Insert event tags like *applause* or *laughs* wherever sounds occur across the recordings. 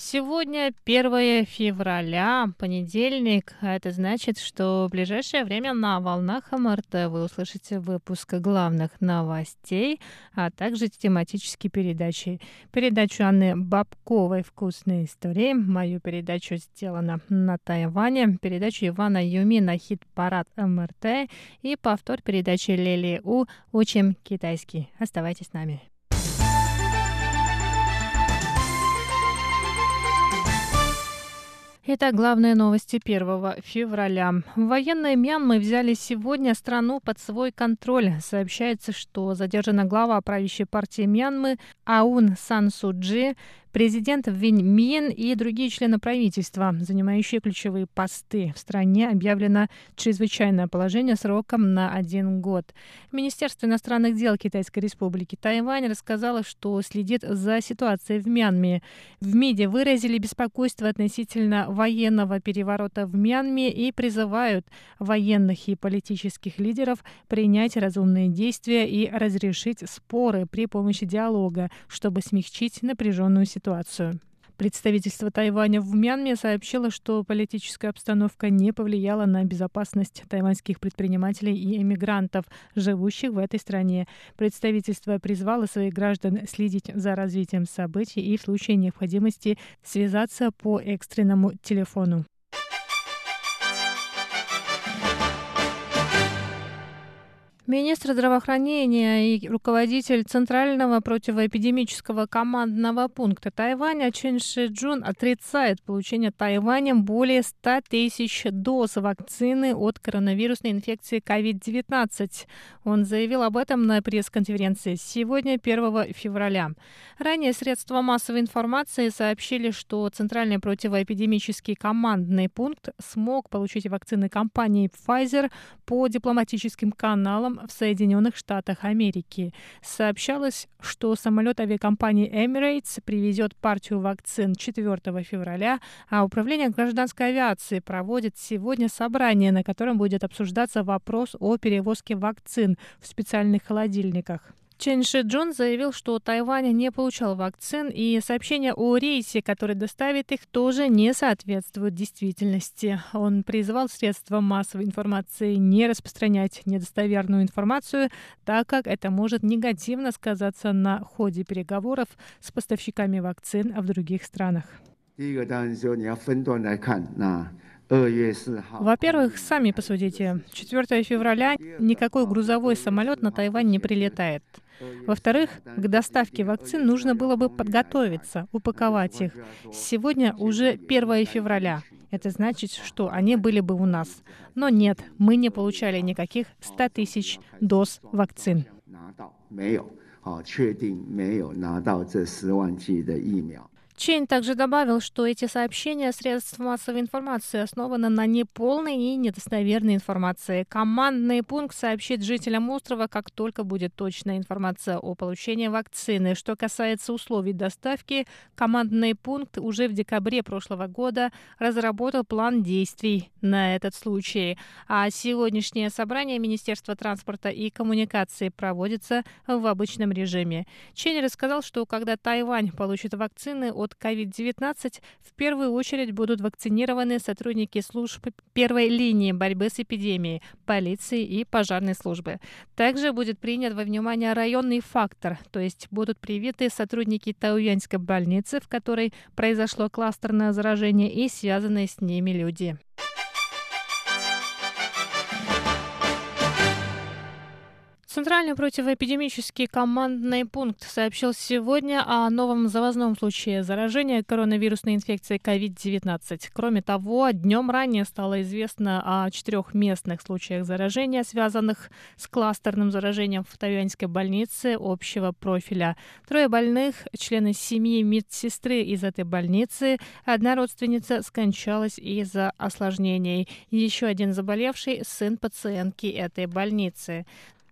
Сегодня 1 февраля, понедельник. Это значит, что в ближайшее время на волнах МРТ вы услышите выпуск главных новостей, а также тематические передачи. Передачу Анны Бабковой «Вкусные истории», мою передачу «Сделано на Тайване», передачу Ивана Юмина «Хит-парад МРТ» и повтор передачи Лели У «Учим китайский». Оставайтесь с нами. Итак, главные новости 1 февраля. Военные Мьянмы взяли сегодня страну под свой контроль. Сообщается, что задержана глава правящей партии Мьянмы Аун Сан Суджи Президент Винь Мин и другие члены правительства, занимающие ключевые посты. В стране объявлено чрезвычайное положение сроком на один год. Министерство иностранных дел Китайской республики Тайвань рассказало, что следит за ситуацией в Мьянме. В МИДе выразили беспокойство относительно военного переворота в Мьянме и призывают военных и политических лидеров принять разумные действия и разрешить споры при помощи диалога, чтобы смягчить напряженную ситуацию ситуацию. Представительство Тайваня в Мьянме сообщило, что политическая обстановка не повлияла на безопасность тайваньских предпринимателей и эмигрантов, живущих в этой стране. Представительство призвало своих граждан следить за развитием событий и в случае необходимости связаться по экстренному телефону. Министр здравоохранения и руководитель Центрального противоэпидемического командного пункта Тайваня Чен Ши Джун отрицает получение Тайванем более 100 тысяч доз вакцины от коронавирусной инфекции COVID-19. Он заявил об этом на пресс-конференции сегодня, 1 февраля. Ранее средства массовой информации сообщили, что Центральный противоэпидемический командный пункт смог получить вакцины компании Pfizer по дипломатическим каналам в Соединенных Штатах Америки. Сообщалось, что самолет авиакомпании Emirates привезет партию вакцин 4 февраля, а Управление гражданской авиации проводит сегодня собрание, на котором будет обсуждаться вопрос о перевозке вакцин в специальных холодильниках. Чен Ши Джун заявил, что Тайвань не получал вакцин, и сообщение о рейсе, который доставит их, тоже не соответствует действительности. Он призвал средства массовой информации не распространять недостоверную информацию, так как это может негативно сказаться на ходе переговоров с поставщиками вакцин в других странах. Во-первых, сами посудите. 4 февраля никакой грузовой самолет на Тайвань не прилетает. Во-вторых, к доставке вакцин нужно было бы подготовиться, упаковать их. Сегодня уже 1 февраля. Это значит, что они были бы у нас. Но нет, мы не получали никаких 100 тысяч доз вакцин. 确定没有拿到这十万剂的疫苗。 Чейн также добавил, что эти сообщения средств массовой информации основаны на неполной и недостоверной информации. Командный пункт сообщит жителям острова, как только будет точная информация о получении вакцины. Что касается условий доставки, командный пункт уже в декабре прошлого года разработал план действий на этот случай. А сегодняшнее собрание Министерства транспорта и коммуникации проводится в обычном режиме. Чейн рассказал, что когда Тайвань получит вакцины от от COVID-19 в первую очередь будут вакцинированы сотрудники служб первой линии борьбы с эпидемией, полиции и пожарной службы. Также будет принят во внимание районный фактор, то есть будут привиты сотрудники Тауянской больницы, в которой произошло кластерное заражение и связанные с ними люди. Центральный противоэпидемический командный пункт сообщил сегодня о новом завозном случае заражения коронавирусной инфекцией COVID-19. Кроме того, днем ранее стало известно о четырех местных случаях заражения, связанных с кластерным заражением в Тайваньской больнице общего профиля. Трое больных, члены семьи медсестры из этой больницы, одна родственница скончалась из-за осложнений. Еще один заболевший – сын пациентки этой больницы.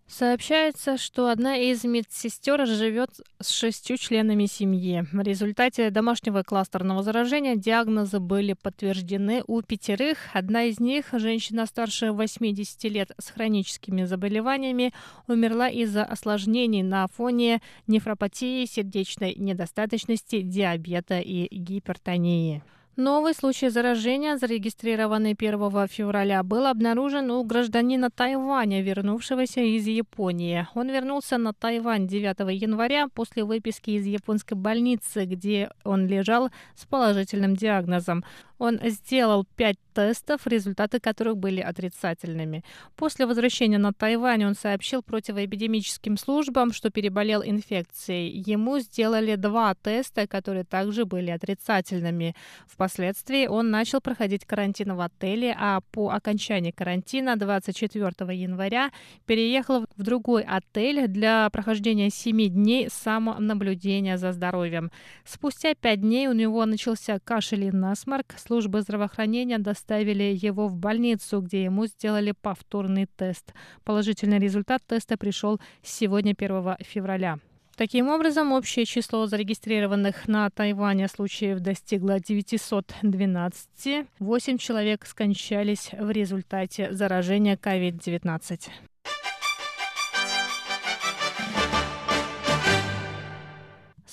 Сообщается, что одна из медсестер живет с шестью членами семьи. В результате домашнего кластерного заражения диагнозы были подтверждены у пятерых. Одна из них, женщина старше 80 лет с хроническими заболеваниями, умерла из-за осложнений на фоне нефропатии, сердечной недостаточности, диабета и гипертонии. Новый случай заражения, зарегистрированный 1 февраля, был обнаружен у гражданина Тайваня, вернувшегося из Японии. Он вернулся на Тайвань 9 января после выписки из японской больницы, где он лежал с положительным диагнозом. Он сделал пять тестов, результаты которых были отрицательными. После возвращения на Тайвань он сообщил противоэпидемическим службам, что переболел инфекцией. Ему сделали два теста, которые также были отрицательными. Впоследствии он начал проходить карантин в отеле, а по окончании карантина 24 января переехал в другой отель для прохождения семи дней самонаблюдения за здоровьем. Спустя пять дней у него начался кашель и насморк, службы здравоохранения доставили его в больницу, где ему сделали повторный тест. Положительный результат теста пришел сегодня, 1 февраля. Таким образом, общее число зарегистрированных на Тайване случаев достигло 912. Восемь человек скончались в результате заражения COVID-19.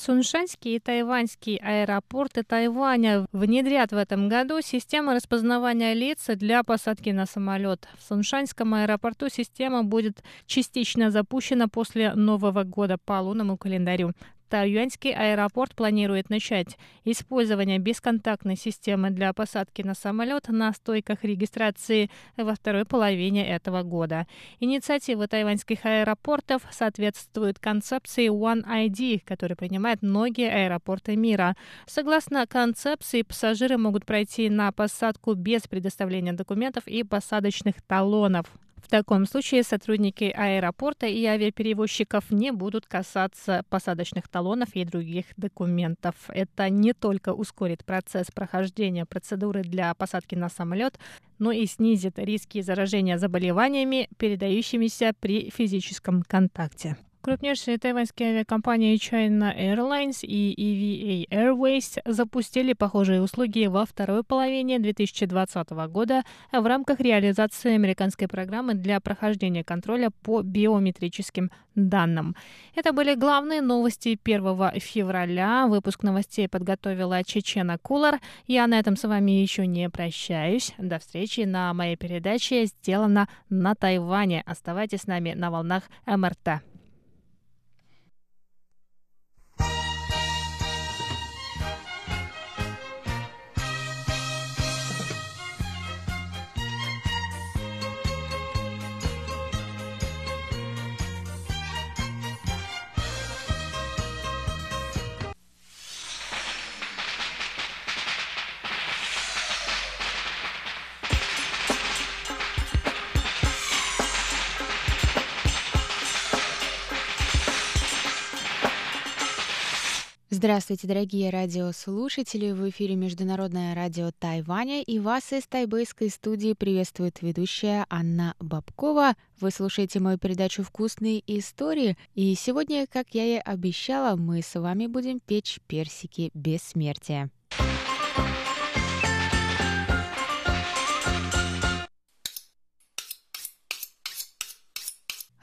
Суншанский и тайваньский аэропорты Тайваня внедрят в этом году систему распознавания лиц для посадки на самолет. В Суншанском аэропорту система будет частично запущена после Нового года по лунному календарю. Тайюаньский аэропорт планирует начать использование бесконтактной системы для посадки на самолет на стойках регистрации во второй половине этого года. Инициатива тайваньских аэропортов соответствует концепции One ID, которая принимает многие аэропорты мира. Согласно концепции, пассажиры могут пройти на посадку без предоставления документов и посадочных талонов. В таком случае сотрудники аэропорта и авиаперевозчиков не будут касаться посадочных талонов и других документов. Это не только ускорит процесс прохождения процедуры для посадки на самолет, но и снизит риски заражения заболеваниями, передающимися при физическом контакте. Крупнейшие тайваньские авиакомпании China Airlines и EVA Airways запустили похожие услуги во второй половине 2020 года в рамках реализации американской программы для прохождения контроля по биометрическим данным. Это были главные новости 1 февраля. Выпуск новостей подготовила Чечена Кулар. Я на этом с вами еще не прощаюсь. До встречи на моей передаче «Сделано на Тайване». Оставайтесь с нами на волнах МРТ. Здравствуйте, дорогие радиослушатели! В эфире Международное радио Тайваня и вас из тайбэйской студии приветствует ведущая Анна Бабкова. Вы слушаете мою передачу «Вкусные истории», и сегодня, как я и обещала, мы с вами будем печь персики бессмертия.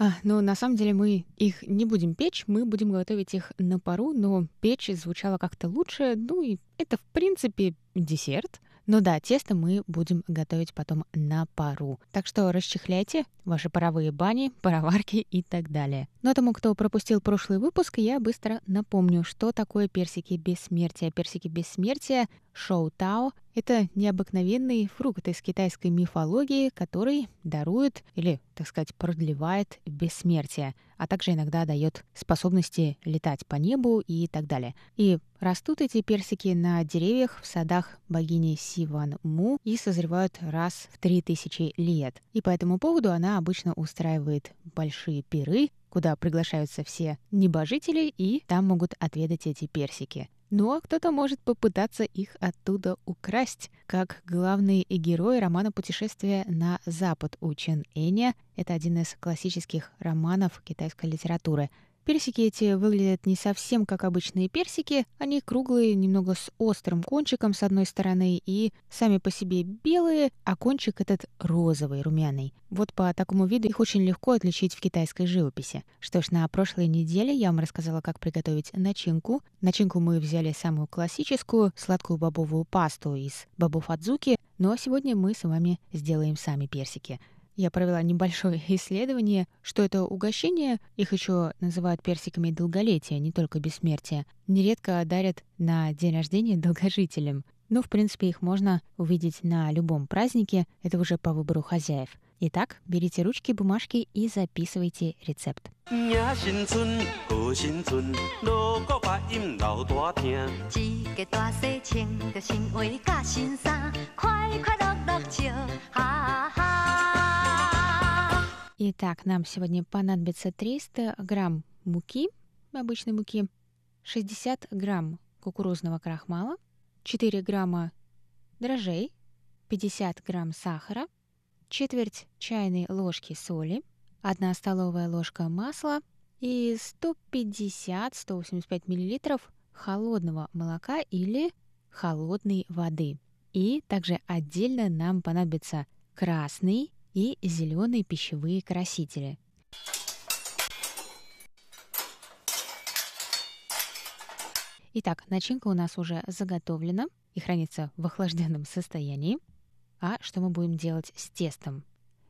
А, ну, на самом деле мы их не будем печь, мы будем готовить их на пару, но печь звучало как-то лучше. Ну и это, в принципе, десерт. Ну да, тесто мы будем готовить потом на пару. Так что расчехляйте ваши паровые бани, пароварки и так далее. Но тому, кто пропустил прошлый выпуск, я быстро напомню, что такое персики бессмертия. Персики бессмертия шоу тао — это необыкновенный фрукт из китайской мифологии, который дарует или, так сказать, продлевает бессмертие, а также иногда дает способности летать по небу и так далее. И растут эти персики на деревьях в садах богини Сиван Му и созревают раз в 3000 лет. И по этому поводу она обычно устраивает большие пиры, куда приглашаются все небожители, и там могут отведать эти персики. Но кто-то может попытаться их оттуда украсть, как главный герой романа «Путешествие на запад» у Чен Эня. Это один из классических романов китайской литературы — Персики эти выглядят не совсем как обычные персики. Они круглые, немного с острым кончиком с одной стороны и сами по себе белые, а кончик этот розовый, румяный. Вот по такому виду их очень легко отличить в китайской живописи. Что ж, на прошлой неделе я вам рассказала, как приготовить начинку. Начинку мы взяли самую классическую, сладкую бобовую пасту из бобов адзуки, но сегодня мы с вами сделаем сами персики — я провела небольшое *laughs* исследование, что это угощение, их еще называют персиками долголетия, не только бессмертия, нередко дарят на день рождения *laughs* долгожителям. Но, в принципе, их можно увидеть на любом празднике, это уже по выбору хозяев. Итак, берите ручки, бумажки и записывайте рецепт. Итак, нам сегодня понадобится 300 грамм муки, обычной муки, 60 грамм кукурузного крахмала, 4 грамма дрожжей, 50 грамм сахара, четверть чайной ложки соли, 1 столовая ложка масла и 150-185 миллилитров холодного молока или холодной воды. И также отдельно нам понадобится красный и зеленые пищевые красители. Итак, начинка у нас уже заготовлена и хранится в охлажденном состоянии. А что мы будем делать с тестом?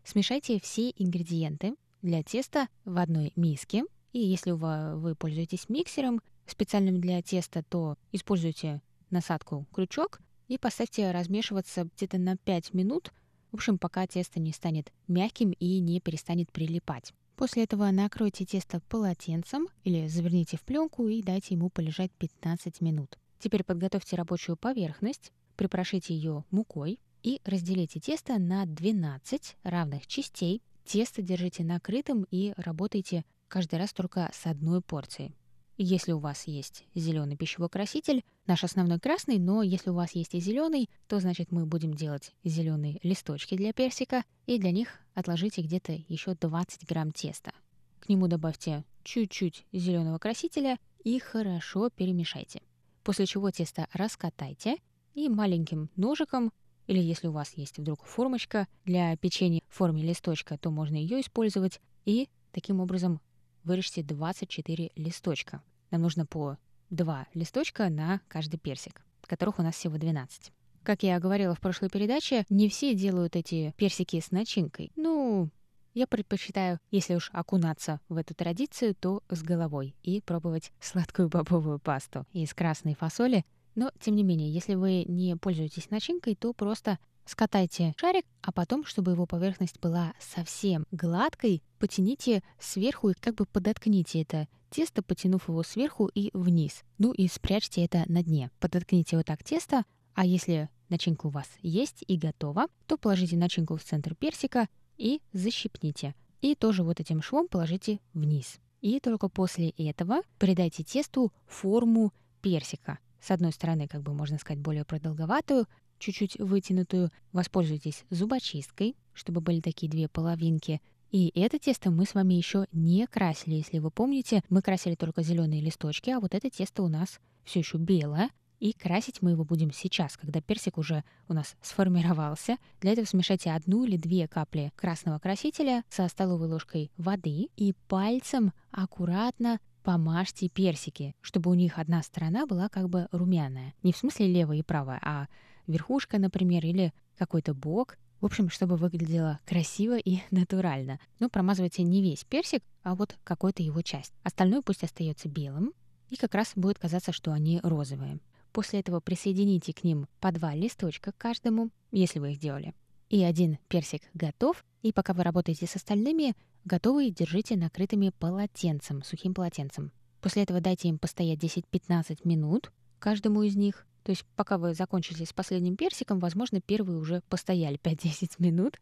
Смешайте все ингредиенты для теста в одной миске. И если вы пользуетесь миксером специальным для теста, то используйте насадку крючок и поставьте размешиваться где-то на 5 минут в общем, пока тесто не станет мягким и не перестанет прилипать. После этого накройте тесто полотенцем или заверните в пленку и дайте ему полежать 15 минут. Теперь подготовьте рабочую поверхность, припрошите ее мукой и разделите тесто на 12 равных частей. Тесто держите накрытым и работайте каждый раз только с одной порцией. Если у вас есть зеленый пищевой краситель, наш основной красный, но если у вас есть и зеленый, то значит мы будем делать зеленые листочки для персика, и для них отложите где-то еще 20 грамм теста. К нему добавьте чуть-чуть зеленого красителя и хорошо перемешайте. После чего тесто раскатайте и маленьким ножиком или если у вас есть вдруг формочка для печенья в форме листочка, то можно ее использовать и таким образом вырежьте 24 листочка. Нам нужно по два листочка на каждый персик, которых у нас всего 12. Как я говорила в прошлой передаче, не все делают эти персики с начинкой. Ну, я предпочитаю, если уж окунаться в эту традицию, то с головой и пробовать сладкую бобовую пасту из красной фасоли. Но, тем не менее, если вы не пользуетесь начинкой, то просто скатайте шарик, а потом, чтобы его поверхность была совсем гладкой, потяните сверху и как бы подоткните это тесто, потянув его сверху и вниз. Ну и спрячьте это на дне. Подоткните вот так тесто, а если начинка у вас есть и готова, то положите начинку в центр персика и защипните. И тоже вот этим швом положите вниз. И только после этого придайте тесту форму персика. С одной стороны, как бы можно сказать, более продолговатую, чуть-чуть вытянутую. Воспользуйтесь зубочисткой, чтобы были такие две половинки. И это тесто мы с вами еще не красили. Если вы помните, мы красили только зеленые листочки, а вот это тесто у нас все еще белое. И красить мы его будем сейчас, когда персик уже у нас сформировался. Для этого смешайте одну или две капли красного красителя со столовой ложкой воды и пальцем аккуратно помажьте персики, чтобы у них одна сторона была как бы румяная. Не в смысле левая и правая, а верхушка, например, или какой-то бок. В общем, чтобы выглядело красиво и *laughs* натурально. Но промазывайте не весь персик, а вот какую-то его часть. Остальное пусть остается белым, и как раз будет казаться, что они розовые. После этого присоедините к ним по два листочка к каждому, если вы их делали. И один персик готов, и пока вы работаете с остальными, готовые держите накрытыми полотенцем, сухим полотенцем. После этого дайте им постоять 10-15 минут, каждому из них, то есть пока вы закончите с последним персиком, возможно, первые уже постояли 5-10 минут,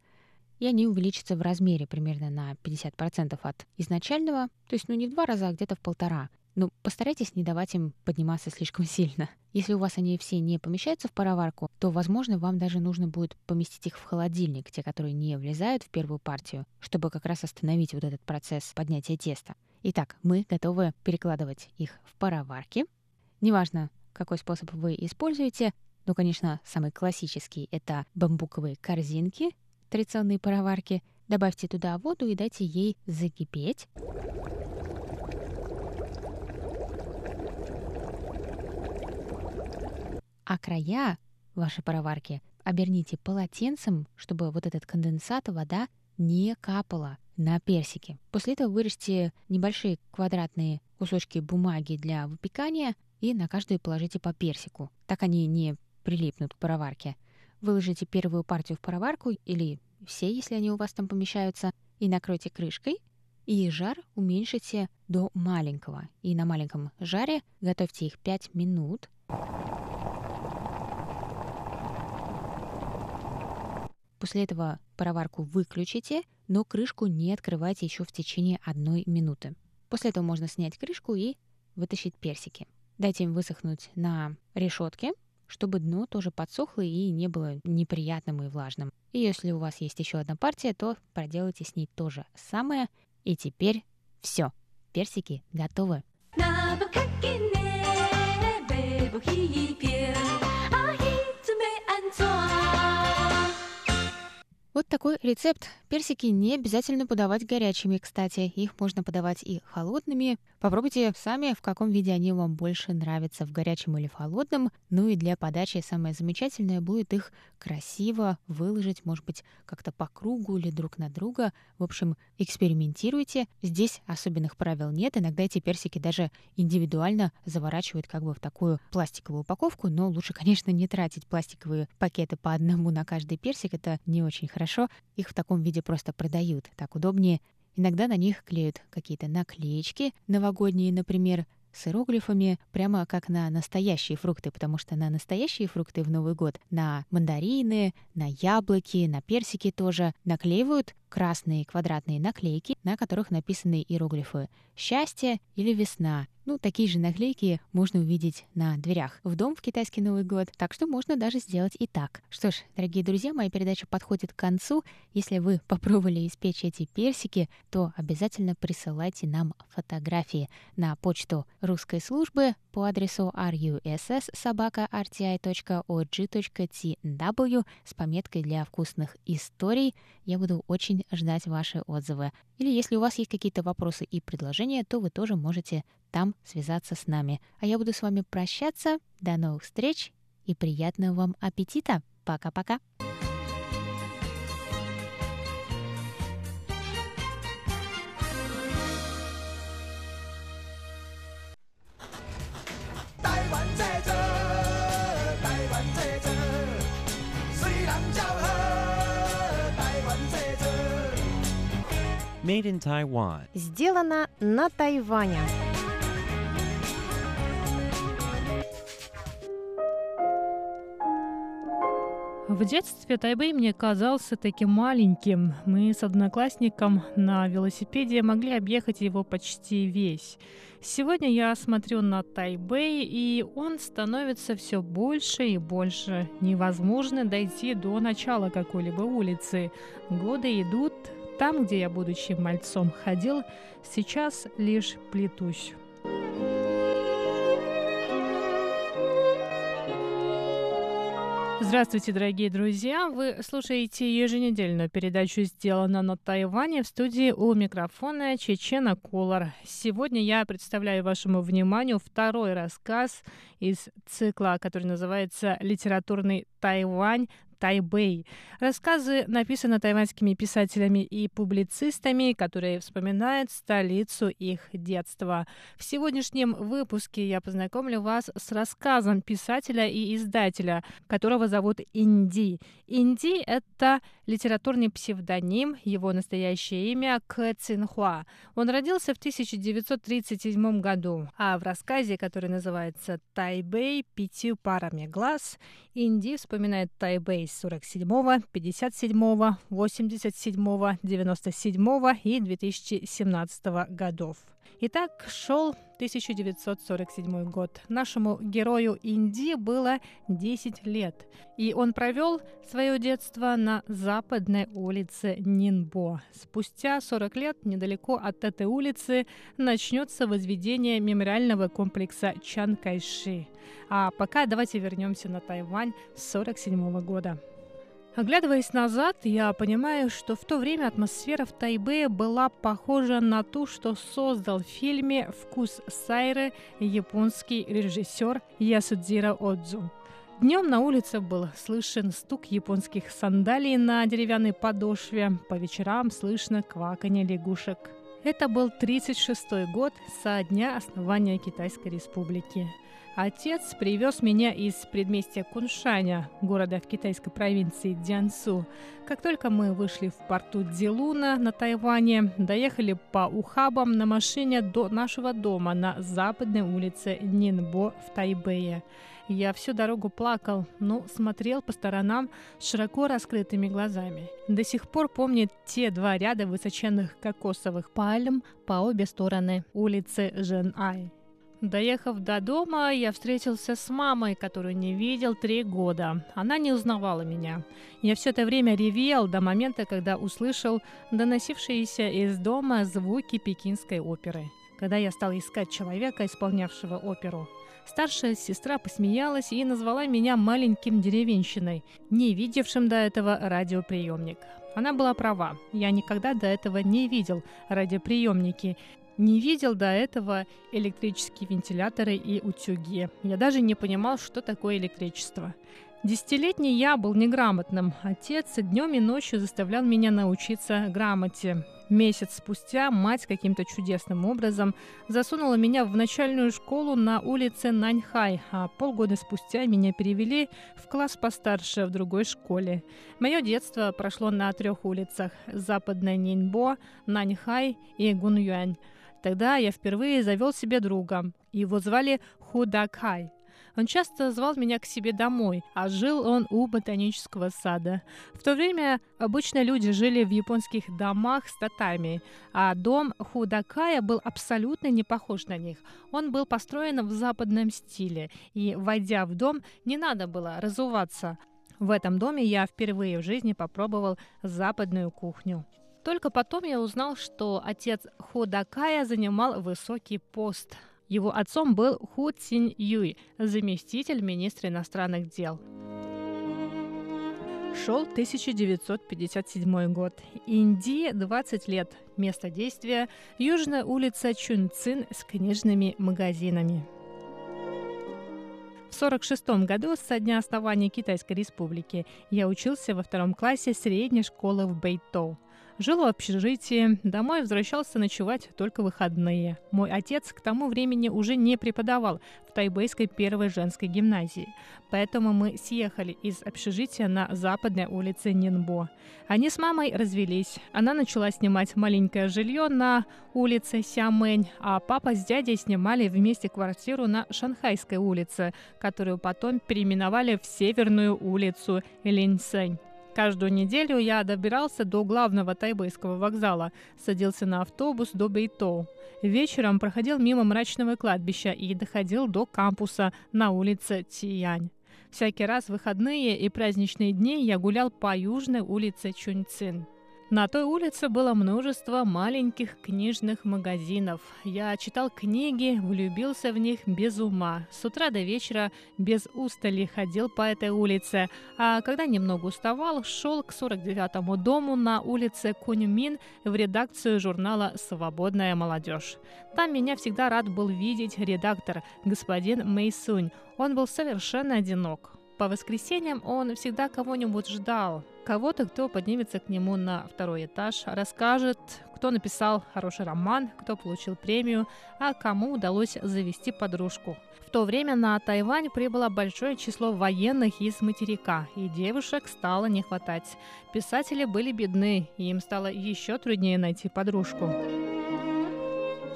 и они увеличатся в размере примерно на 50% от изначального, то есть ну не в два раза, а где-то в полтора. но постарайтесь не давать им подниматься слишком сильно. Если у вас они все не помещаются в пароварку, то, возможно, вам даже нужно будет поместить их в холодильник, те, которые не влезают в первую партию, чтобы как раз остановить вот этот процесс поднятия теста. Итак, мы готовы перекладывать их в пароварки. Неважно, какой способ вы используете, ну, конечно, самый классический — это бамбуковые корзинки, традиционные пароварки. Добавьте туда воду и дайте ей закипеть. А края вашей пароварки оберните полотенцем, чтобы вот этот конденсат, вода не капала на персики. После этого вырежьте небольшие квадратные кусочки бумаги для выпекания и на каждую положите по персику. Так они не прилипнут к пароварке. Выложите первую партию в пароварку или все, если они у вас там помещаются, и накройте крышкой, и жар уменьшите до маленького. И на маленьком жаре готовьте их 5 минут. После этого пароварку выключите, но крышку не открывайте еще в течение одной минуты. После этого можно снять крышку и вытащить персики. Дайте им высохнуть на решетке, чтобы дно тоже подсохло и не было неприятным и влажным. И если у вас есть еще одна партия, то проделайте с ней то же самое. И теперь все. Персики готовы. Вот такой рецепт. Персики не обязательно подавать горячими, кстати. Их можно подавать и холодными. Попробуйте сами, в каком виде они вам больше нравятся, в горячем или в холодном. Ну и для подачи самое замечательное будет их красиво выложить, может быть, как-то по кругу или друг на друга. В общем, экспериментируйте. Здесь особенных правил нет. Иногда эти персики даже индивидуально заворачивают как бы в такую пластиковую упаковку, но лучше, *laughs* конечно, не тратить пластиковые пакеты по одному на каждый персик. Это не очень хорошо хорошо, их в таком виде просто продают. Так удобнее. Иногда на них клеют какие-то наклеечки новогодние, например, с иероглифами, прямо как на настоящие фрукты, потому что на настоящие фрукты в Новый год, на мандарины, на яблоки, на персики тоже наклеивают красные квадратные наклейки, на которых написаны иероглифы «Счастье» или «Весна». Ну, такие же наклейки можно увидеть на дверях в дом в китайский Новый год, так что можно даже сделать и так. Что ж, дорогие друзья, моя передача подходит к концу. Если вы *laughs* попробовали испечь эти персики, то обязательно присылайте нам фотографии на почту русской службы по адресу russ.rti.org.tw с пометкой для вкусных историй. Я буду очень ждать ваши отзывы. Или если у вас есть какие-то вопросы и предложения, то вы тоже можете там связаться с нами. А я буду с вами прощаться. До новых встреч и приятного вам аппетита. Пока-пока. Made in Taiwan. Сделано на Тайване. В детстве Тайбэй мне казался таким маленьким. Мы с одноклассником на велосипеде могли объехать его почти весь. Сегодня я смотрю на Тайбэй, и он становится все больше и больше. Невозможно дойти до начала какой-либо улицы. Годы идут, там, где я, будучи мальцом, ходил, сейчас лишь плетусь. Здравствуйте, дорогие друзья! Вы слушаете еженедельную передачу «Сделано на Тайване» в студии у микрофона Чечена Колор. Сегодня я представляю вашему вниманию второй рассказ из цикла, который называется «Литературный Тайвань. Тайбэй. Рассказы написаны тайваньскими писателями и публицистами, которые вспоминают столицу их детства. В сегодняшнем выпуске я познакомлю вас с рассказом писателя и издателя, которого зовут Инди. Инди — это литературный псевдоним, его настоящее имя Кэ Цинхуа. Он родился в 1937 году, а в рассказе, который называется «Тайбэй. Пятью парами глаз», Инди вспоминает Тайбэй с 47, 57, 87, 97 и 2017 годов. Итак, шел 1947 год. Нашему герою Инди было 10 лет, и он провел свое детство на западной улице Нинбо. Спустя 40 лет недалеко от этой улицы начнется возведение мемориального комплекса Чан Кайши. А пока давайте вернемся на Тайвань с 1947 года. Оглядываясь назад, я понимаю, что в то время атмосфера в Тайбе была похожа на ту, что создал в фильме «Вкус Сайры» японский режиссер Ясудзира Отзу. Днем на улице был слышен стук японских сандалий на деревянной подошве, по вечерам слышно кваканье лягушек. Это был 36-й год со дня основания Китайской Республики. Отец привез меня из предместья Куншаня, города в китайской провинции Дзянсу. Как только мы вышли в порту Дилуна на Тайване, доехали по ухабам на машине до нашего дома на западной улице Нинбо в Тайбэе. Я всю дорогу плакал, но смотрел по сторонам широко раскрытыми глазами. До сих пор помнит те два ряда высоченных кокосовых пальм по обе стороны улицы Жен-Ай. Доехав до дома, я встретился с мамой, которую не видел три года. Она не узнавала меня. Я все это время ревел до момента, когда услышал доносившиеся из дома звуки пекинской оперы. Когда я стал искать человека, исполнявшего оперу, старшая сестра посмеялась и назвала меня маленьким деревенщиной, не видевшим до этого радиоприемник. Она была права. Я никогда до этого не видел радиоприемники не видел до этого электрические вентиляторы и утюги. Я даже не понимал, что такое электричество. Десятилетний я был неграмотным. Отец днем и ночью заставлял меня научиться грамоте. Месяц спустя мать каким-то чудесным образом засунула меня в начальную школу на улице Наньхай, а полгода спустя меня перевели в класс постарше в другой школе. Мое детство прошло на трех улицах – Западная Нинбо, Наньхай и Гунюань. Тогда я впервые завел себе друга. Его звали Худакай. Он часто звал меня к себе домой, а жил он у ботанического сада. В то время обычно люди жили в японских домах с татами, а дом Худакая был абсолютно не похож на них. Он был построен в западном стиле, и, войдя в дом, не надо было разуваться. В этом доме я впервые в жизни попробовал западную кухню. Только потом я узнал, что отец Ходакая занимал высокий пост. Его отцом был Ху Цинь Юй, заместитель министра иностранных дел. Шел 1957 год. Индии 20 лет. Место действия – Южная улица Чунцин с книжными магазинами. В 1946 году, со дня основания Китайской Республики, я учился во втором классе средней школы в Бэйтоу. Жил в общежитии, домой возвращался ночевать только выходные. Мой отец к тому времени уже не преподавал в Тайбэйской первой женской гимназии, поэтому мы съехали из общежития на западной улице Нинбо. Они с мамой развелись. Она начала снимать маленькое жилье на улице Сямэнь, а папа с дядей снимали вместе квартиру на Шанхайской улице, которую потом переименовали в Северную улицу Линьсэнь. Каждую неделю я добирался до главного тайбэйского вокзала, садился на автобус до Бейтоу. Вечером проходил мимо мрачного кладбища и доходил до кампуса на улице Тиянь. Всякий раз в выходные и праздничные дни я гулял по южной улице Чуньцин. На той улице было множество маленьких книжных магазинов. Я читал книги, влюбился в них без ума. С утра до вечера без устали ходил по этой улице, а когда немного уставал, шел к 49-му дому на улице Куньмин в редакцию журнала «Свободная молодежь». Там меня всегда рад был видеть редактор, господин Мэйсунь. Он был совершенно одинок. По воскресеньям он всегда кого-нибудь ждал кого-то, кто поднимется к нему на второй этаж, расскажет, кто написал хороший роман, кто получил премию, а кому удалось завести подружку. В то время на Тайвань прибыло большое число военных из материка, и девушек стало не хватать. Писатели были бедны, и им стало еще труднее найти подружку.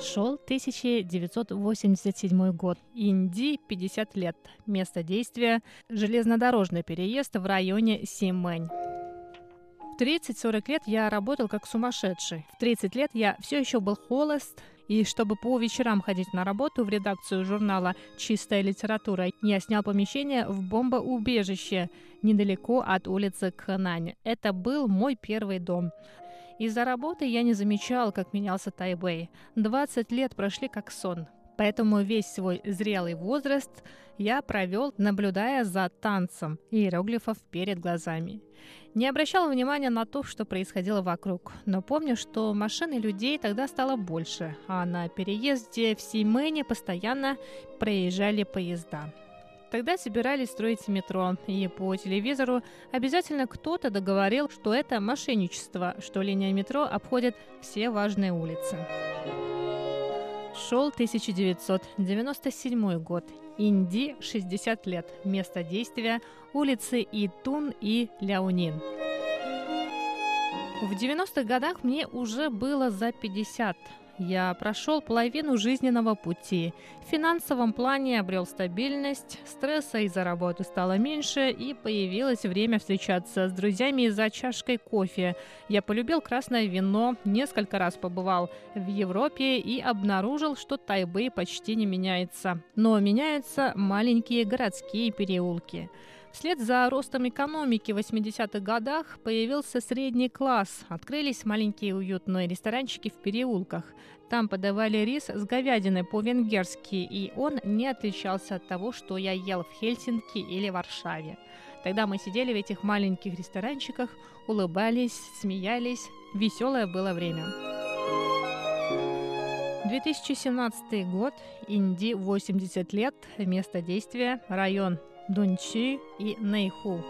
Шел 1987 год. Инди 50 лет. Место действия – железнодорожный переезд в районе Симэнь. В 30-40 лет я работал как сумасшедший. В 30 лет я все еще был холост И чтобы по вечерам ходить на работу в редакцию журнала «Чистая литература», я снял помещение в бомбоубежище недалеко от улицы Кханань. Это был мой первый дом. Из-за работы я не замечал, как менялся Тайбэй. 20 лет прошли как сон. Поэтому весь свой зрелый возраст я провел, наблюдая за танцем иероглифов перед глазами. Не обращал внимания на то, что происходило вокруг, но помню, что машин и людей тогда стало больше, а на переезде в Сеймэне постоянно проезжали поезда. Тогда собирались строить метро, и по телевизору обязательно кто-то договорил, что это мошенничество, что линия метро обходит все важные улицы. Шел 1997 год. Инди 60 лет. Место действия – улицы Итун и Ляунин. В 90-х годах мне уже было за 50. Я прошел половину жизненного пути. В финансовом плане обрел стабильность, стресса из-за работы стало меньше, и появилось время встречаться с друзьями за чашкой кофе. Я полюбил красное вино, несколько раз побывал в Европе и обнаружил, что Тайбэй почти не меняется. Но меняются маленькие городские переулки. Вслед за ростом экономики в 80-х годах появился средний класс. Открылись маленькие уютные ресторанчики в переулках. Там подавали рис с говядиной по-венгерски, и он не отличался от того, что я ел в Хельсинки или Варшаве. Тогда мы сидели в этих маленьких ресторанчиках, улыбались, смеялись. Веселое было время. 2017 год, Инди 80 лет, место действия, район Дунчи и Нейху.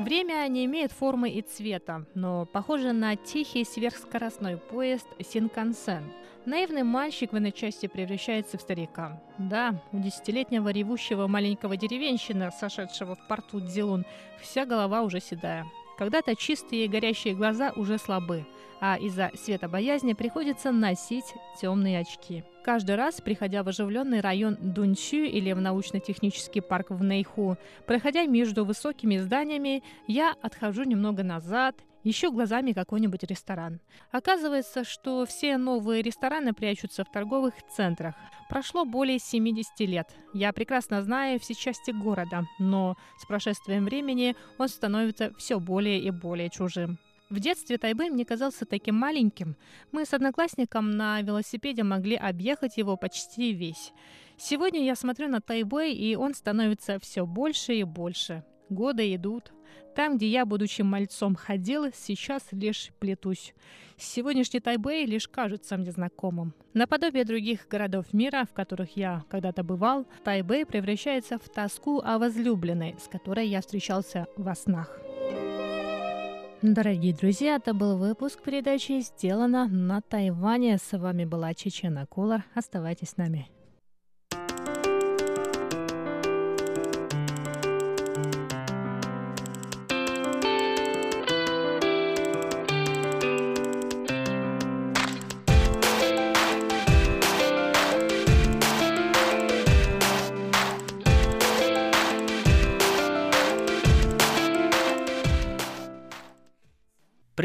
Время не имеет формы и цвета, но похоже на тихий сверхскоростной поезд Синкансен. Наивный мальчик в иной части превращается в старика. Да, у десятилетнего ревущего маленького деревенщина, сошедшего в порту Дзилун, вся голова уже седая. Когда-то чистые и горящие глаза уже слабы, а из-за светобоязни приходится носить темные очки. Каждый раз, приходя в оживленный район Дунчу или в научно-технический парк в Нейху, проходя между высокими зданиями, я отхожу немного назад ищу глазами какой-нибудь ресторан. Оказывается, что все новые рестораны прячутся в торговых центрах. Прошло более 70 лет. Я прекрасно знаю все части города, но с прошествием времени он становится все более и более чужим. В детстве Тайбэй мне казался таким маленьким. Мы с одноклассником на велосипеде могли объехать его почти весь. Сегодня я смотрю на Тайбэй, и он становится все больше и больше. Годы идут. Там, где я, будучи мальцом, ходила, сейчас лишь плетусь. Сегодняшний Тайбэй лишь кажется мне знакомым. Наподобие других городов мира, в которых я когда-то бывал, Тайбэй превращается в тоску о возлюбленной, с которой я встречался во снах. Дорогие друзья, это был выпуск передачи «Сделано на Тайване». С вами была Чечена Кулар. Оставайтесь с нами.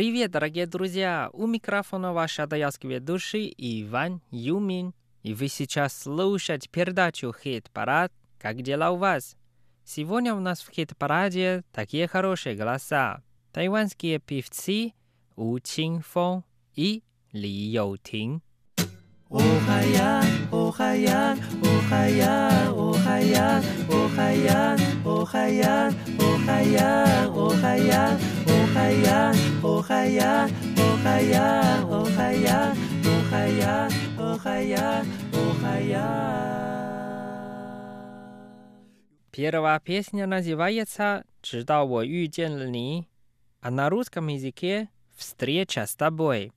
Привет, дорогие друзья! У микрофона ваш адаялский души Иван Юмин. И вы сейчас слушаете передачу «Хит-парад». Как дела у вас? Сегодня у нас в хит-параде такие хорошие голоса. Тайванские певцы У Чин-фон и Ли Йоу-тин. おはやおはやおはやおはやおはやおはやおはやおはやおはやおはやおはやおはやおはやおはやおはや Первая песня называется «直到我遇见了你», а на русском языке «Встреча с тобой».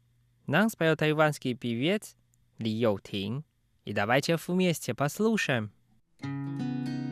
Нам спел тайванский певец ли Йоу Тин. И давайте вместе послушаем. 呼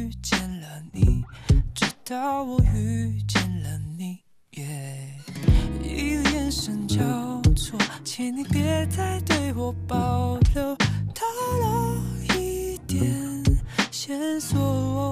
遇见了你，直到我遇见了你，一个眼神交错，请你别再对我保留透露一点线索。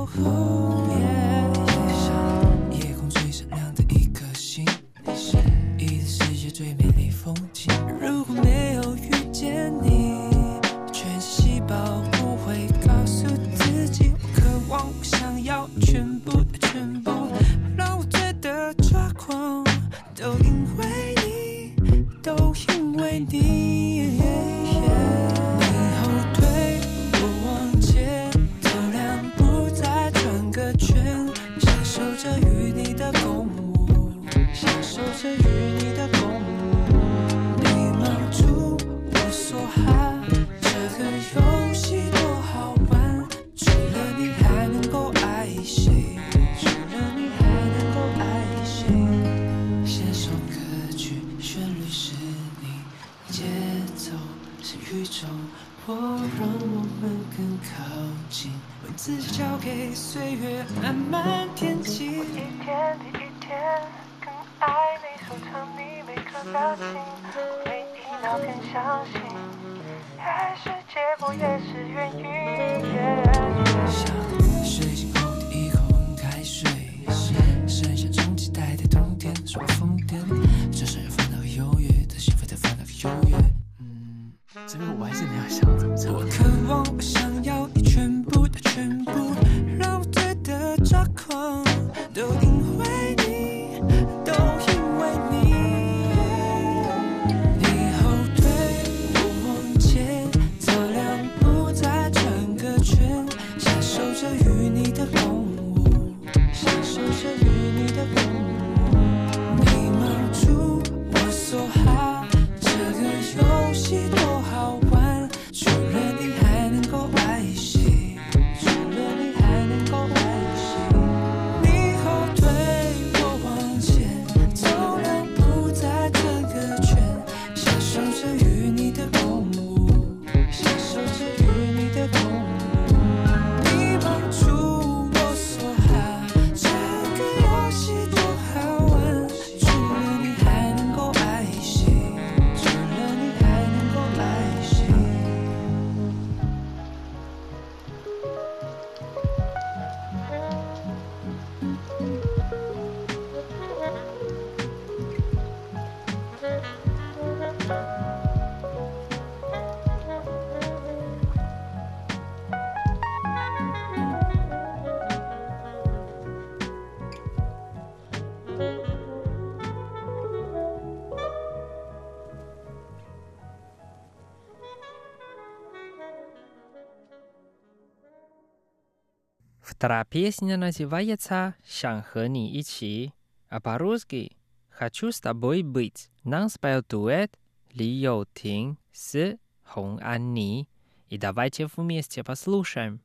песня называется «想和你一起», а по-русски «Хочу с тобой быть». Нам спел дуэт Ли Йо Тин с Хong Ан Ни. И давайте вместе послушаем.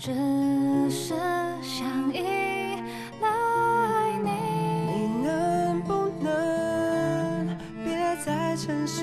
只是想依赖你。你能不能别再承受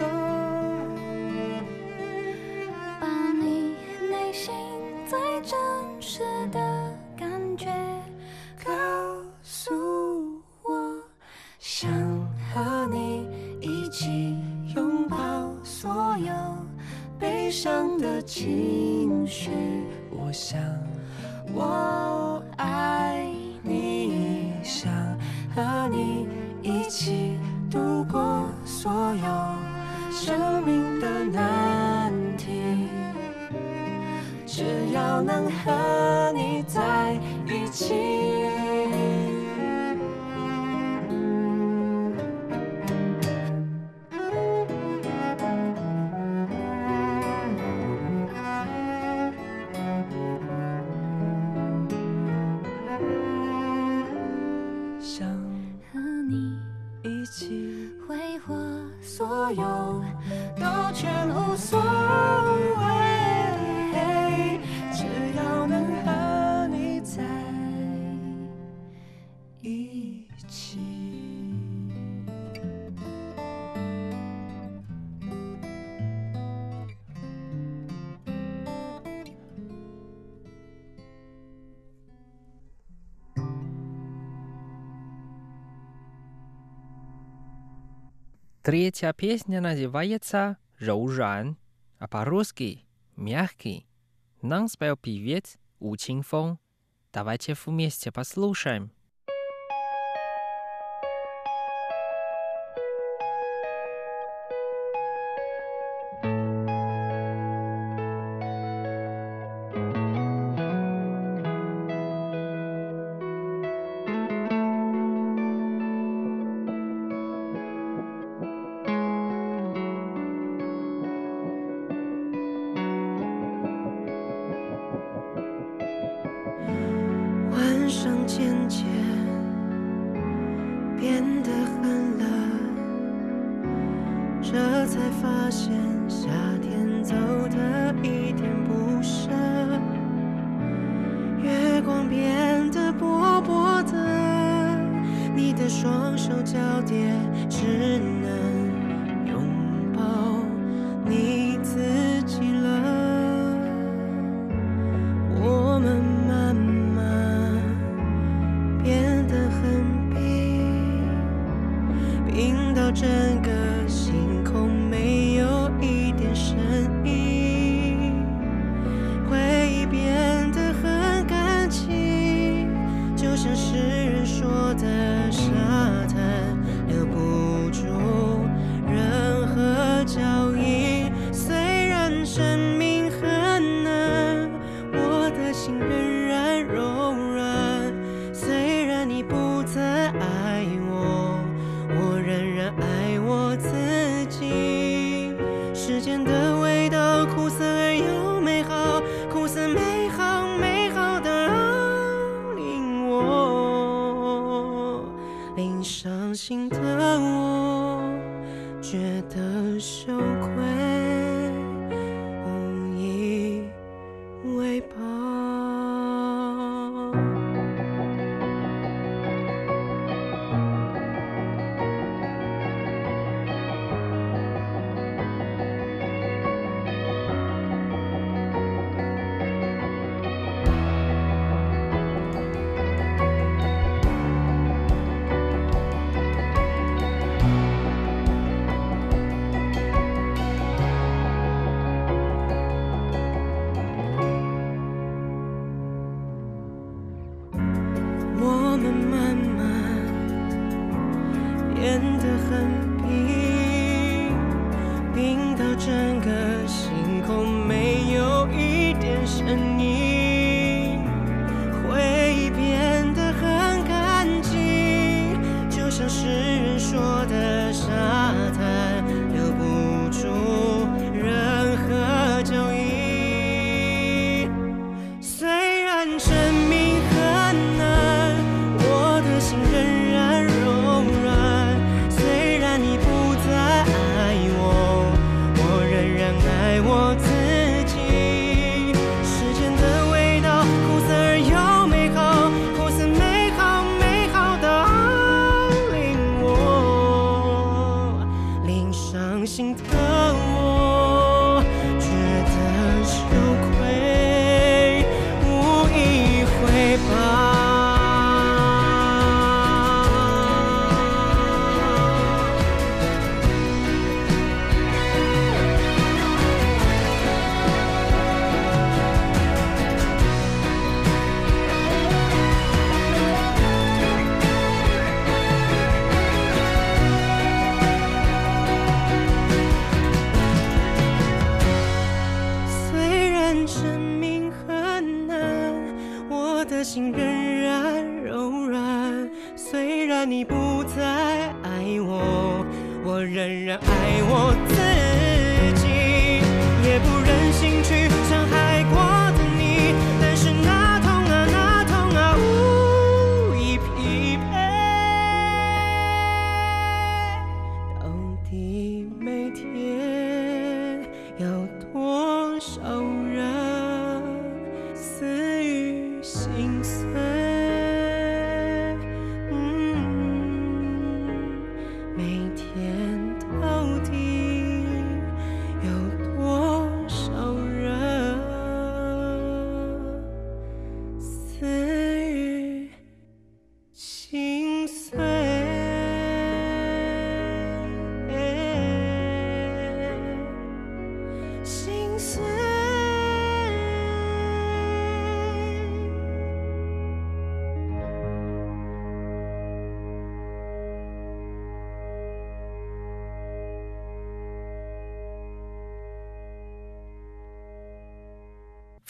Третья песня называется «Роужан», а по-русски «Мягкий». Нам спел певец У Чинфон. Давайте вместе послушаем. 啊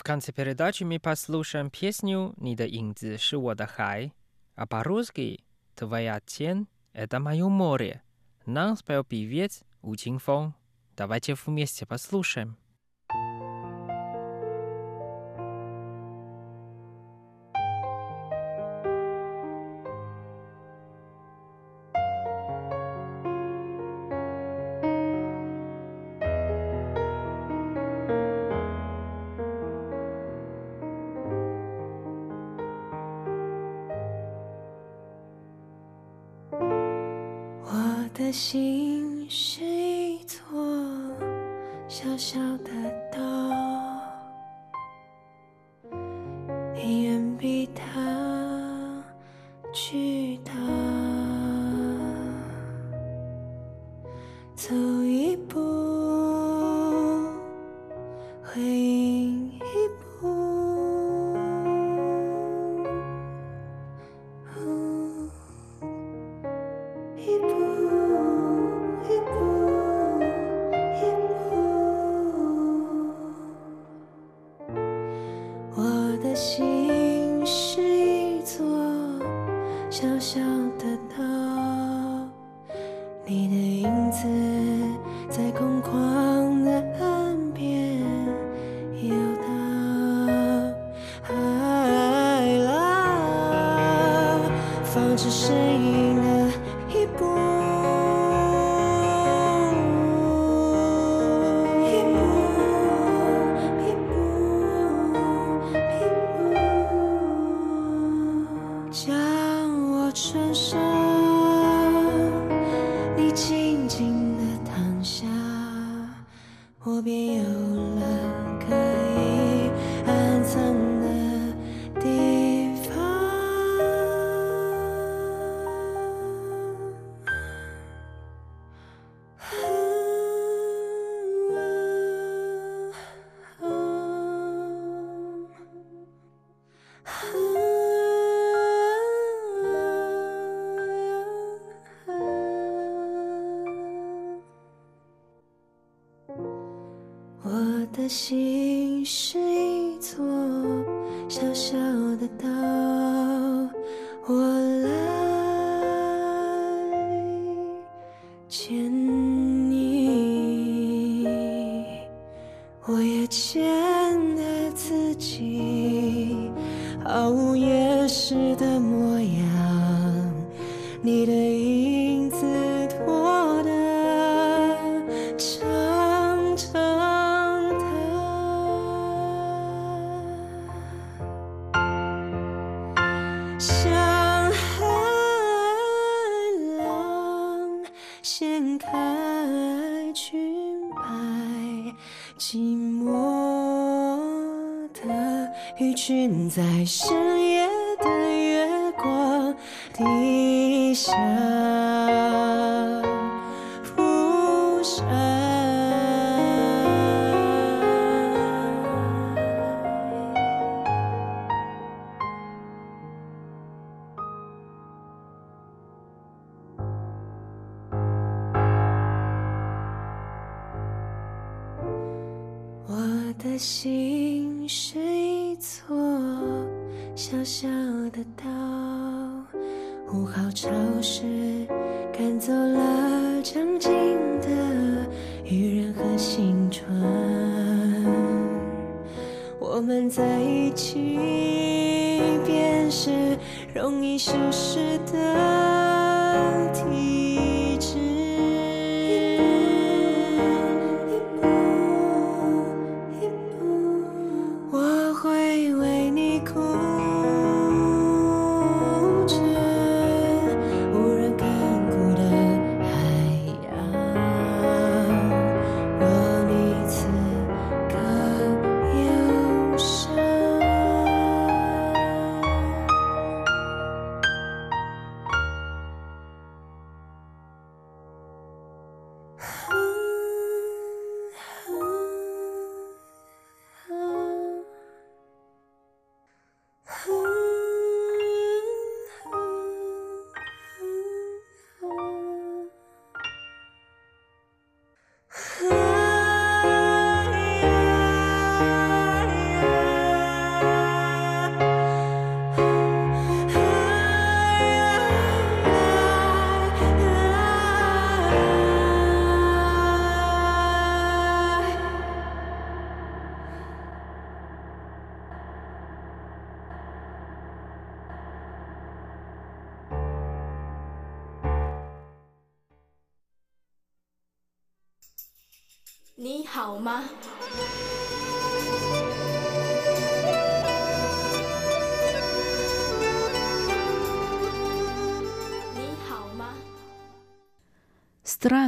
конце передачи мы послушаем песню «Ни да инзи ши вода хай», а по-русски «Твоя тень — это мое море». Нам спел певец У Фон. Давайте вместе послушаем. 我的心是一座小小的岛。我的心是一座小小的岛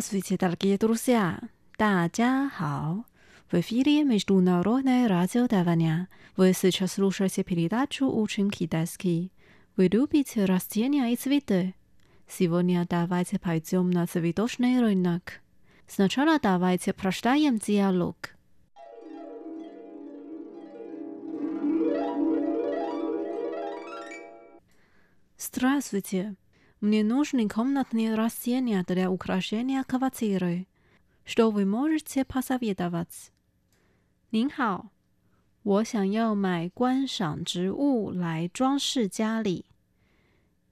Здравствуйте, дорогие друзья! 大家好! В эфире Международное радио Тайваня. Вы сейчас слушаете передачу «Учим китайский». Вы любите растения и цветы? Сегодня давайте пойдем на цветочный рынок. Сначала давайте прочитаем диалог. Здравствуйте. Мне нужны комнатные растения для украшения квартиры. Что вы можете посоветовать? 您好，我想要买观赏植物来装饰家里。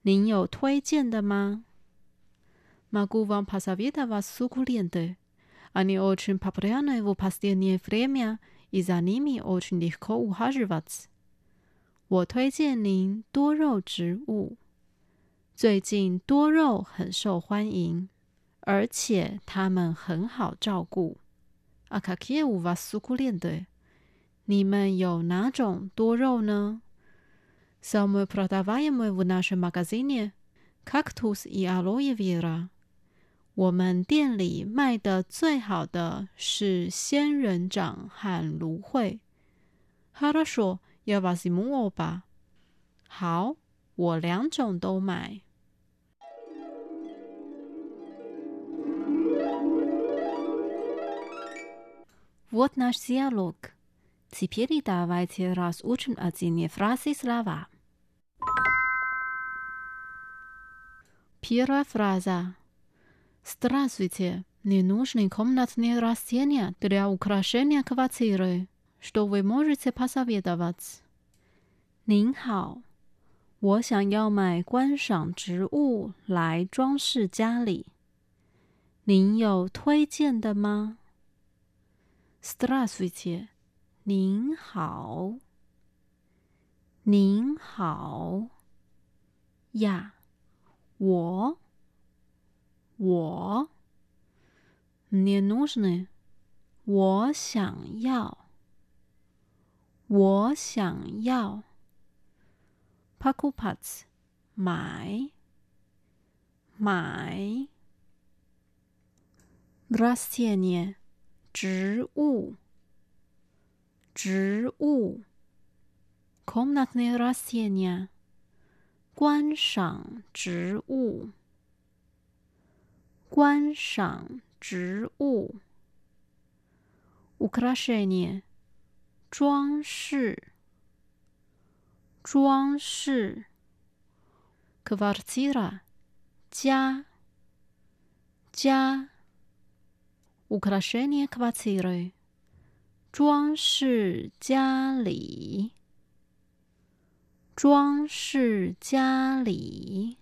您有推荐的吗？Могу вам посоветовать суккуленты. Они очень популярны в последнее время, и за ними очень легко ухаживать. 我推荐您多肉植物。 最近多肉很受欢迎，而且它们很好照顾。А какие у вас суккуленты？你们有哪种多肉呢？Самые продаваемые в нашем магазине кактус и алоэ вера。我们店里卖的最好的是仙人掌和芦荟。Хорошо, я возьму оба。好，我两种都买。 Вот наш диалог. Теперь давайте разучим отдельные фразы и слова. Первая фраза. Здравствуйте. Мне нужны комнатные растения для украшения квартиры. Что вы можете посоветовать? 您好，我想要买观赏植物来装饰家里。您有推荐的吗 ？Здравствуйте，您好，您好呀，我我 мне нужны，我想要，我想要。Покупать 买买 Растение 植物植物 Комнатные растения 观赏植物观赏植物 Украшение 装饰装饰，квартира，家，家 ，украшение квартиры，装饰家里，装饰家里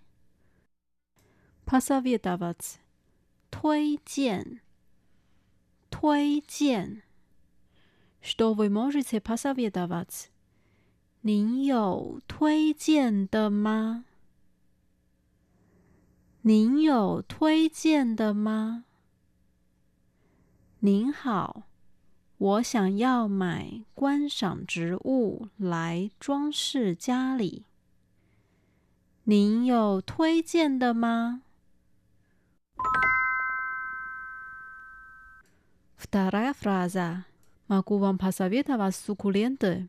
посоветовать 推荐推荐 Что вы можете посоветовать? 您有推荐的吗？您有推荐的吗？ 您好，我想要买观赏植物来装饰家里。您有推荐的吗？Вторая фраза. Могу вам посоветовать суккуленты.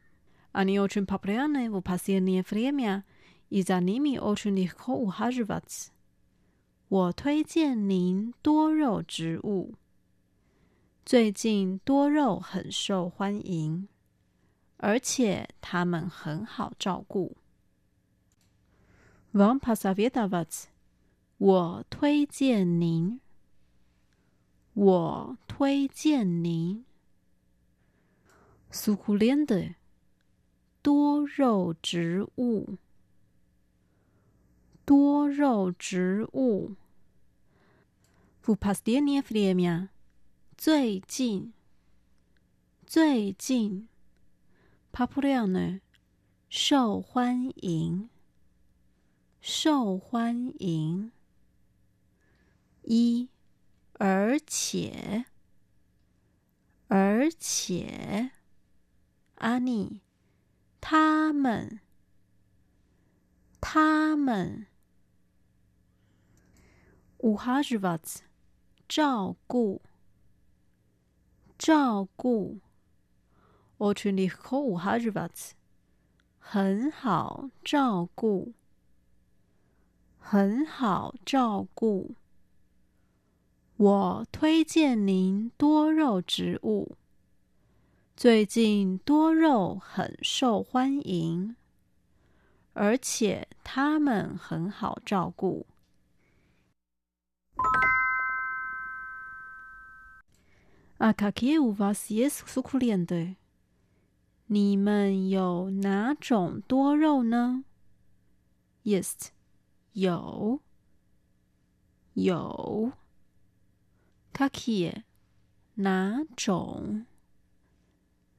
Они очень популярны в последнее время, и за ними очень легко ухаживать. 我推荐您多肉植物。 最近多肉很受欢迎，而且它们很好照顾。Вам посоветовать？我推荐您。我推荐您。Succulent，多肉植物。多肉植物。В последнее время， 最近。最近。Popular，呢受欢迎。受欢迎。一，而且，而且，阿尼，他们，他们，乌哈日瓦兹，照顾，照顾，我群里可乌哈日瓦兹，很好照顾。很好照顾。我推荐您多肉植物。最近多肉很受欢迎，而且它们很好照顾。akakiew vasyes sukulenda 你们有哪种多肉呢 yes 有有 kakia 哪种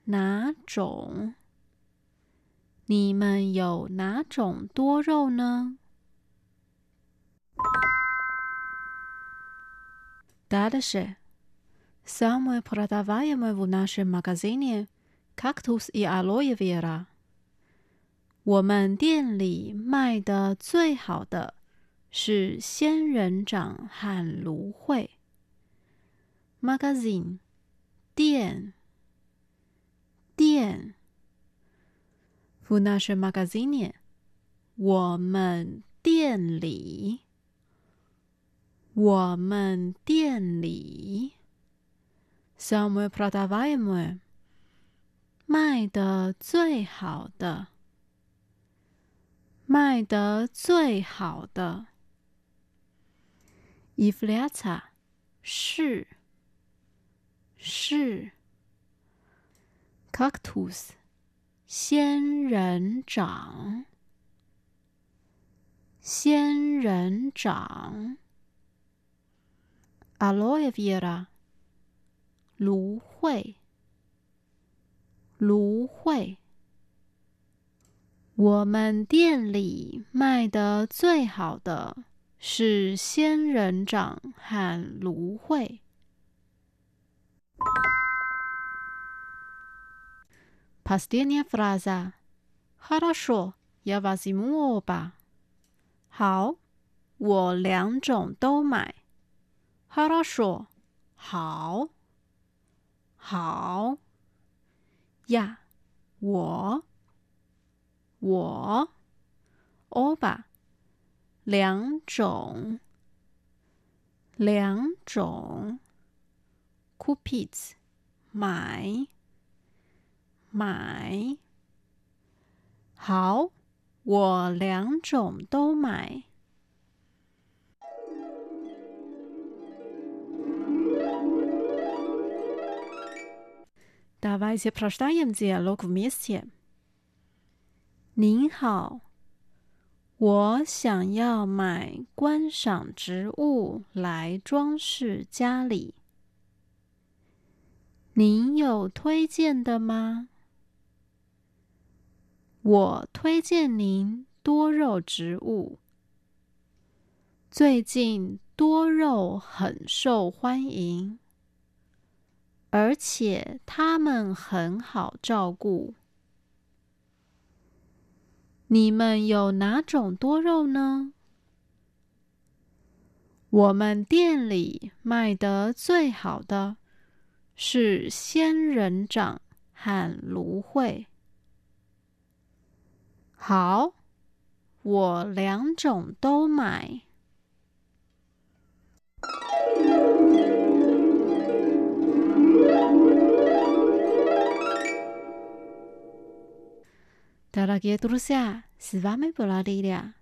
哪种你们有哪种多肉呢答的是Самое продаваемое в нашем магазине кактус и алоэ вера. 我们店里卖的最好的是仙人掌和芦荟。Magazine 店店，в нашем магазине 我们店里我们店里 ，самое продаваемое 卖的最好的。卖得最好的，Ifliata 是是，Cactus 仙人掌仙人掌，Aloe vera 芦荟芦荟。我们店里卖的最好的是仙人掌和芦荟。Последняя фраза. Хорошо, я возьму оба. 好，我两种都买。Хорошо，好， 好。呀，我。我，oba，两种，两种，kupits，买，买，好，我两种都买。Давайте 您好，我想要买观赏植物来装饰家里。您有推荐的吗？我推荐您多肉植物。最近多肉很受欢迎。而且它们很好照顾。你们有哪种多肉呢？我们店里卖得最好的是仙人掌和芦荟。好，我两种都买。Дорогие друзья, с вами была Лилия.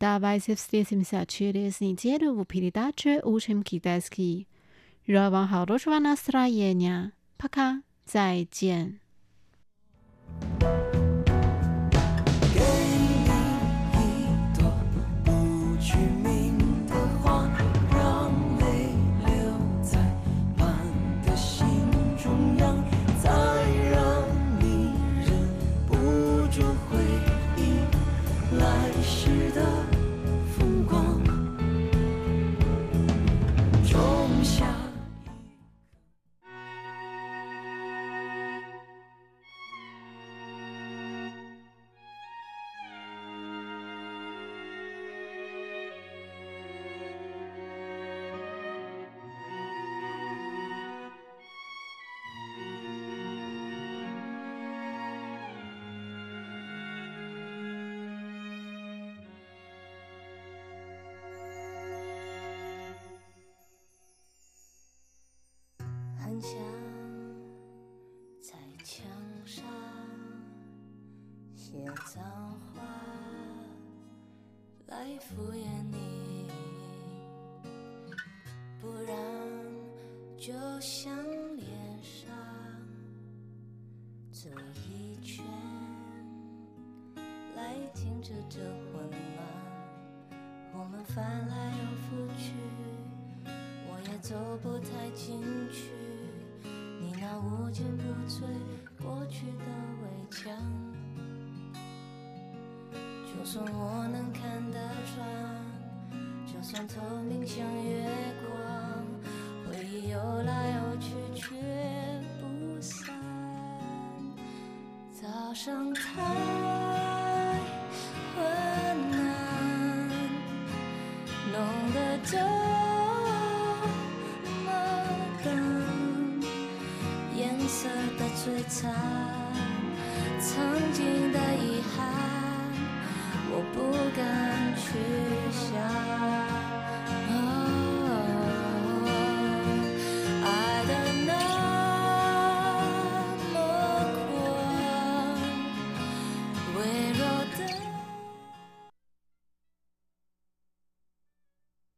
Давайте встретимся через неделю в передаче «Учим китайский». Желаю вам хорошего настроения. Пока. 再见。很想在墙上写脏话来敷衍你，不然就像脸上这一圈来停止这混乱，我们翻来又覆去。我也走不太进去，那无坚不摧过去的围墙。就算我能看得穿，就算透明像月光，回忆游来游去却不散。早上太璀璨曾经的遗憾我不敢去想哦爱得那么狂